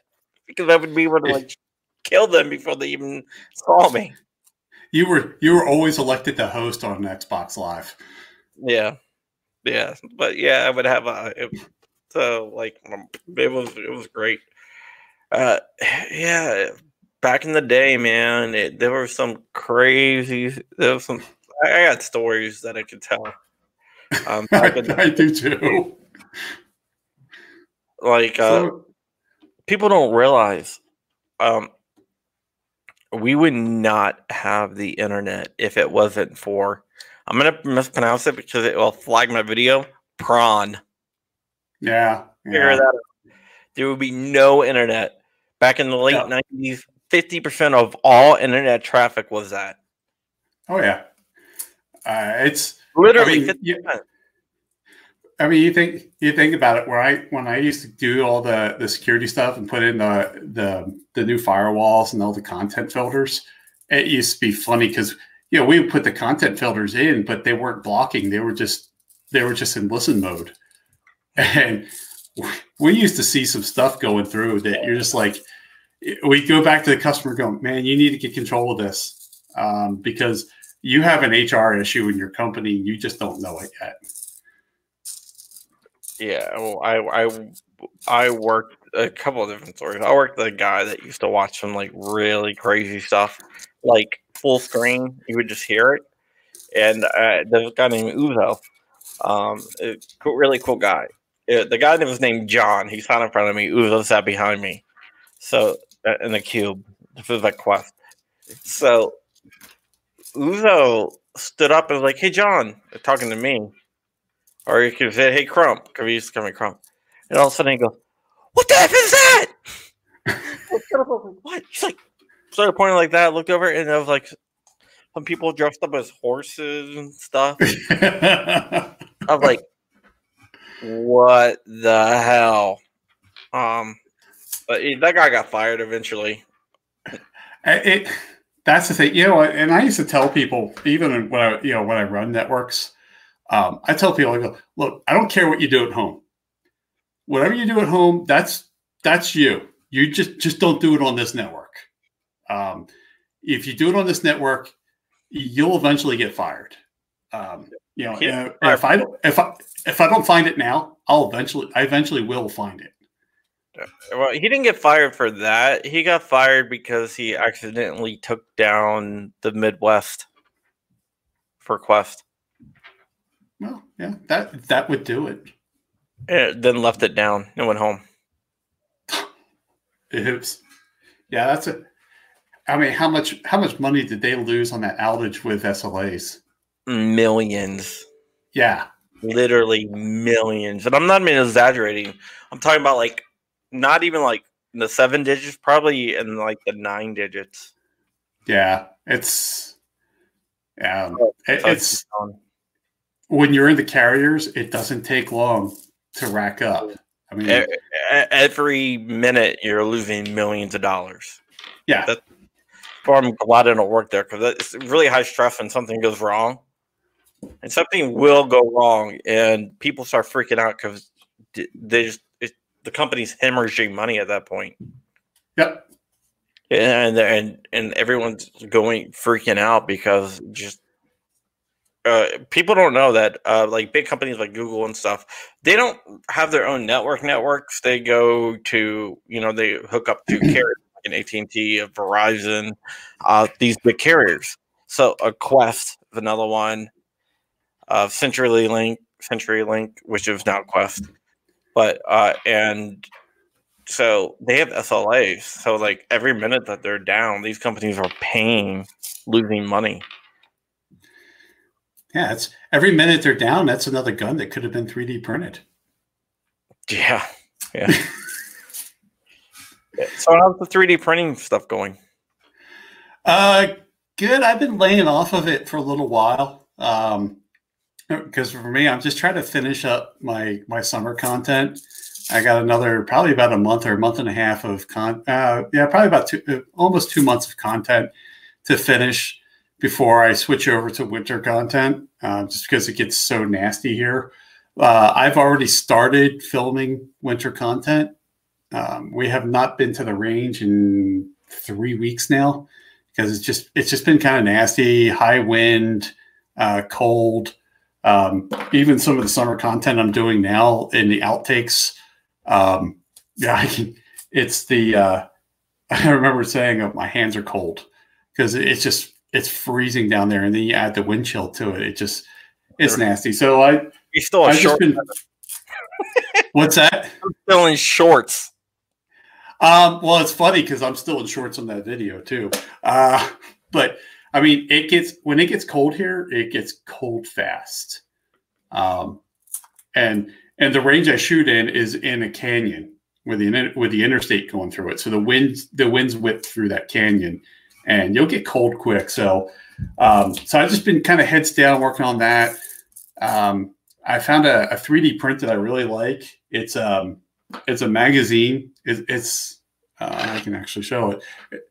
because I would be able to like kill them before they even saw me. You were you were always elected to host on Xbox Live. Yeah, yeah, but yeah, I would have a it, so like um, it was it was great. Uh, [sighs] yeah, back in the day, man, it, there were some crazy. There was some. I, I got stories that I could tell. Um, [laughs] I, I do too. Like, uh, so, people don't realize, um, we would not have the internet if it wasn't for. I'm gonna mispronounce it because it will flag my video. Prawn. Yeah. yeah. that. There would be no internet back in the late yeah. 90s 50% of all internet traffic was that. Oh yeah. Uh, it's literally I mean, you, I mean, you think you think about it. Where I when I used to do all the the security stuff and put in the the the new firewalls and all the content filters, it used to be funny because you know we would put the content filters in, but they weren't blocking. They were just they were just in listen mode, and we used to see some stuff going through that you're just like we go back to the customer going, man, you need to get control of this um, because you have an HR issue in your company. You just don't know it yet. Yeah, well, I I I worked a couple of different stories. I worked with a guy that used to watch some like really crazy stuff, like full screen. You would just hear it, and uh, there's a guy named Uzo, um, really cool guy. It, the guy that was named John. He sat in front of me. Uzo sat behind me. So uh, in the cube for the Qwest. So Uzo stood up and was like, "Hey, John," talking to me, or you could say, "Hey, Crump," because he used to call me Crump. And all of a sudden he goes, "What the f is that?" [laughs] what? He's like, started pointing like that. Looked over and there was like some people dressed up as horses and stuff. [laughs] I was like, "What the hell?" Um, but that guy got fired eventually. It that's the thing, you know. And I used to tell people, even when I, you know, when I run networks, um, I tell people, I go, look, I don't care what you do at home. Whatever you do at home, that's that's you. You just just don't do it on this network. Um, if you do it on this network, you'll eventually get fired. Um, you know, yeah. if I don't if I if I don't find it now, I'll eventually I eventually will find it. Well, he didn't get fired for that. He got fired because he accidentally took down the Midwest for Qwest. Well, yeah, that that would do it. And then left it down and went home. [sighs] Oops. Yeah, that's it. I mean, how much how much money did they lose on that outage with SLAs? Millions. Yeah. Literally millions. And I'm not even exaggerating. I'm talking about like not even like the seven digits, probably in like the nine digits. Yeah, it's yeah, oh, it, it's when you're in the carriers, it doesn't take long to rack up. I mean, every minute you're losing millions of dollars. Yeah, That's, I'm glad I don't work there because it's really high stress when something goes wrong, and something will go wrong, and people start freaking out because they just the company's hemorrhaging money at that point. Yep. And and and everyone's going freaking out because just uh, people don't know that uh, like big companies like Google and stuff, they don't have their own network networks. They go to you know they hook up to [clears throat] carriers like AT and T, Verizon, uh, these big carriers. So a Qwest, another one, uh, CenturyLink, CenturyLink, which is now Qwest but uh and so they have SLAs. So like every minute that they're down, these companies are paying losing money. Yeah, it's every minute they're down, that's another gun that could have been 3D printed. Yeah. [laughs] Yeah. so how's the 3D printing stuff going? Uh good. I've been laying off of it for a little while. Um because for me, I'm just trying to finish up my my summer content. I got another probably about a month or a month and a half of con. Uh, yeah, probably about two, uh, almost two months of content to finish before I switch over to winter content. Uh, just because it gets so nasty here. Uh, I've already started filming winter content. um, we have not been to the range in three weeks now because it's just it's just been kind of nasty, high wind, uh, cold. Um, even some of the summer content I'm doing now in the outtakes, um, yeah, [laughs] I can, it's the uh, [laughs] I remember saying, "Oh, my hands are cold," because it's just it's freezing down there, and then you add the wind chill to it. It just it's nasty. So I you still I've been. What's that? I'm still in shorts. Um, well, it's funny because I'm still in shorts on that video too. Uh, but I mean, it gets when it gets cold here, it gets cold fast. Um, and and the range I shoot in is in a canyon with the with the interstate going through it. So the winds the winds whip through that canyon, and you'll get cold quick. So um, so I've just been kind of heads down working on that. Um, I found a, a 3D print that I really like. It's um it's a magazine. It, it's uh, I can actually show it.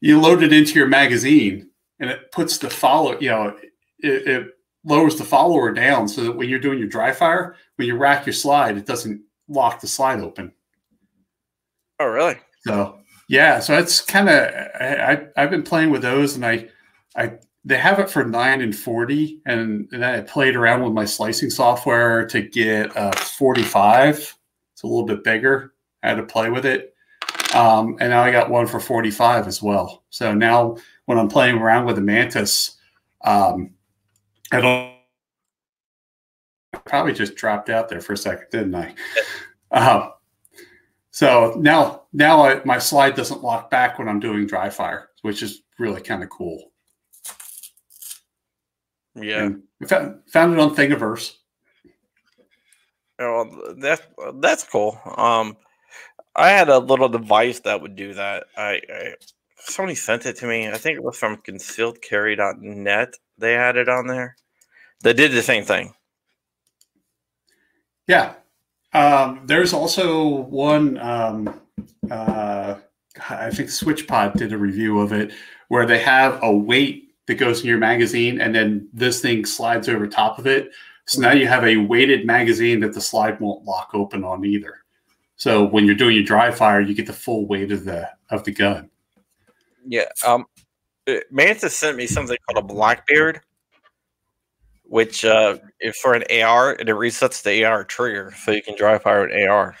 You load it into your magazine, and it puts the follow. You know, it, it lowers the follower down so that when you're doing your dry fire, when you rack your slide, it doesn't lock the slide open. Oh, really? So yeah, so it's kind of I, I have been playing with those, and I I they have it for nine and forty, and, and I played around with my slicing software to get a forty five. It's a little bit bigger. I had to play with it, um, and now I got one for forty five as well. So now when I'm playing around with the Mantis, um, I don't probably just dropped out there for a second, didn't I? Um, [laughs] so now, now I, my slide doesn't lock back when I'm doing dry fire, which is really kind of cool. Yeah, And found, found it on Thingiverse. Oh, that's that's cool. Um, I had a little device that would do that. I, I somebody sent it to me. I think it was from concealedcarry.net. They had it on there. They did the same thing. Yeah. Um, there's also one, um, uh, I think SwitchPod did a review of it where they have a weight that goes in your magazine and then this thing slides over top of it. So now you have a weighted magazine that the slide won't lock open on either. So when you're doing your dry fire, you get the full weight of the of the gun. Yeah. Um, uh, Mantis sent me something called a Blackbeard, which uh, is for an AR, and it resets the AR trigger, so you can dry fire an AR.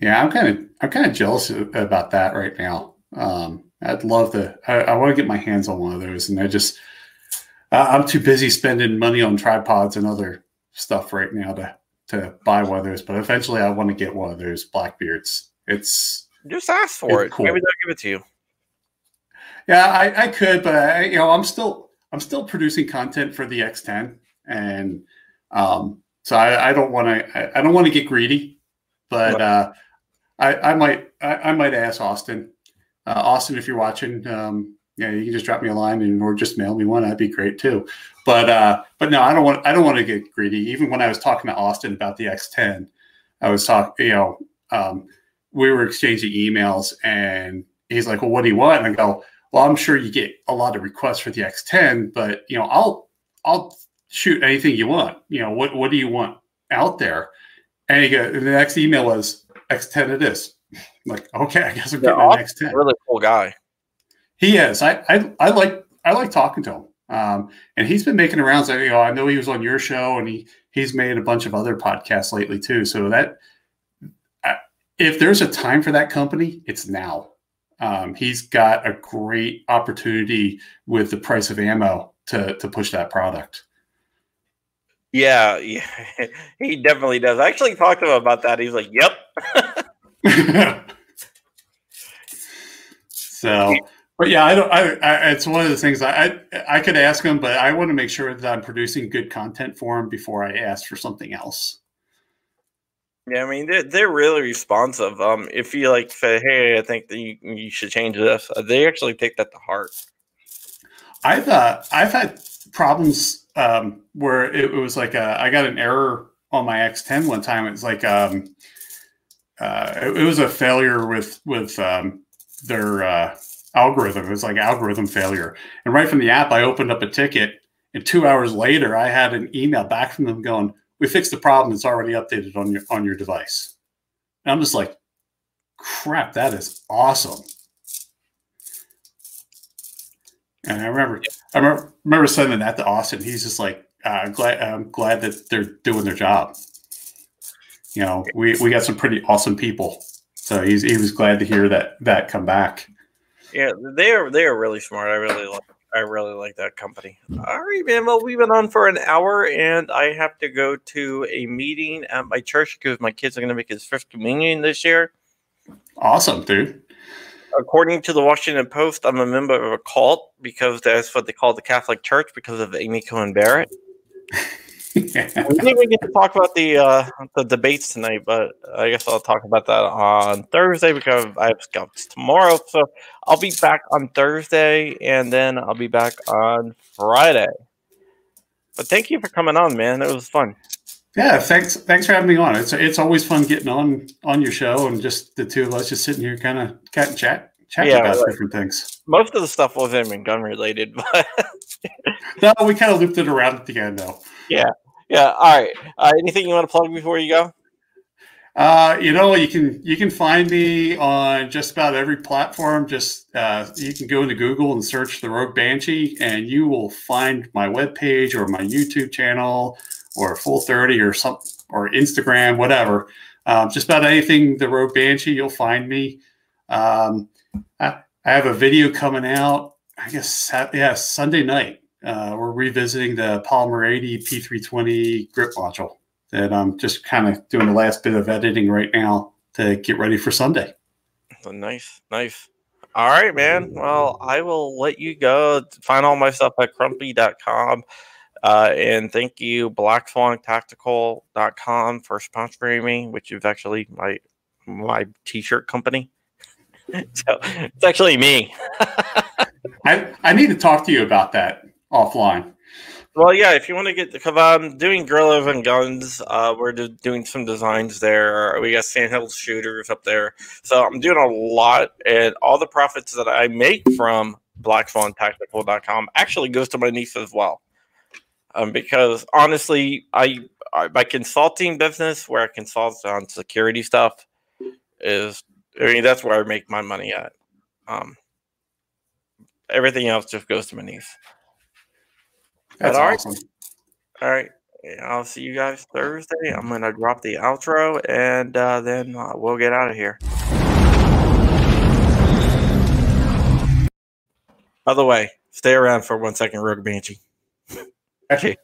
Yeah, I'm kind of I'm kind of jealous about that right now. Um, I'd love to. I, I want to get my hands on one of those, and I just I'm too busy spending money on tripods and other stuff right now to to buy one of those. But eventually, I want to get one of those Blackbeards. It's just ask for it's it. cool. Maybe they'll give it to you. Yeah, I, I could, but I, you know, I'm still I'm still producing content for the X10, and um, so I, I don't want to I, I, don't want to get greedy, but uh, I, I might I, I might ask Austin, uh, Austin, if you're watching, um, yeah, you can just drop me a line and or just mail me one. That'd be great too. But uh, but no, I don't want I don't want to get greedy. Even when I was talking to Austin about the X10, I was talking, you know, um, we were exchanging emails, and he's like, "Well, what do you want?" And I go well, I'm sure you get a lot of requests for the X10, but you know, I'll I'll shoot anything you want. You know, what what do you want out there? And and the next email was X10 it is. I'm [laughs] like, okay, I guess I'm getting Yeah, an X10. Really cool guy. He is. I, I I like I like talking to him. Um, and he's been making rounds. You know, I know he was on your show, and he he's made a bunch of other podcasts lately too. So that if there's a time for that company, it's now. Um, he's got a great opportunity with the price of ammo to to push that product. Yeah, [laughs] yeah, he definitely does. I actually talked to him about that. He's like, "Yep." [laughs] so, but yeah, I don't. I, I, it's one of the things I, I I could ask him, but I want to make sure that I'm producing good content for him before I ask for something else. Yeah, I mean they're they're really responsive. Um, if you like say, "Hey, I think that you you should change this," uh, they actually take that to heart. I've uh, I've had problems um, where it, was like a, I got an error on my X10 one time. It was like um, uh, it, it was a failure with with um, their uh, algorithm. It was like algorithm failure. And right from the app, I opened up a ticket, and two hours later, I had an email back from them going, "We fixed the problem. It's already updated on your on your device." And I'm just like, crap, that is awesome. And I remember, I remember, sending that to Austin. He's just like, uh, glad, I'm glad that they're doing their job. You know, we, we got some pretty awesome people. So he's, he was glad to hear that, that come back. Yeah, they are, they are really smart. I really like, I really like that company. All right, man. Well, we've been on for an hour and I have to go to a meeting at my church because my kids are going to make his fifth communion this year. Awesome, dude according to the Washington Post, I'm a member of a cult because that's what they call the Catholic Church because of Amy Coney Barrett. [laughs] yeah. [laughs] We didn't even get to talk about the uh, the debates tonight, but I guess I'll talk about that on Thursday because I have scouts tomorrow. So I'll be back on Thursday, and then I'll be back on Friday. But thank you for coming on, man. It was fun. Yeah, thanks. Thanks for having me on. It's it's always fun getting on on your show and just the two of us just sitting here, kind of cat and chat, chatting yeah, about right. different things. Most of the stuff wasn't gun related, [laughs] but no, we kind of looped it around at the end, though. Yeah, yeah. All right. Uh, anything you want to plug before you go? Uh, you know, you can you can find me on just about every platform. Just uh, you can go into Google and search the Rogue Banshee, and you will find my webpage or my YouTube channel or Full 30 or some or Instagram, whatever. Um, just about anything the Rogue Banshee, you'll find me. Um, I, I, have a video coming out. I guess yeah, Sunday night. Uh, we're revisiting the Polymer 80 P320 grip module that I'm just kind of doing the last bit of editing right now to get ready for Sunday. Nice, nice. All right, man. Well, I will let you go. Find all my stuff at crumpy.com. Uh, and thank you, blackswantactical.com for sponsoring me, which is actually my my t-shirt company. [laughs] so it's actually me. [laughs] I, I need to talk to you about that offline. Well, yeah, if you want to get, because I'm doing Guerrilla and Guns, uh, we're do, doing some designs there. We got Sandhill shooters up there. So I'm doing a lot, and all the profits that I make from blackswantactical.com actually goes to my niece as well um, because honestly, I, I, my consulting business where I consult on security stuff is I mean that's where I make my money at. Um, everything else just goes to my niece. That's all awesome. Right. All right. I'll see you guys Thursday. I'm gonna drop the outro and uh, then uh, we'll get out of here. By the way, stay around for one second, Rogue Banshee. Okay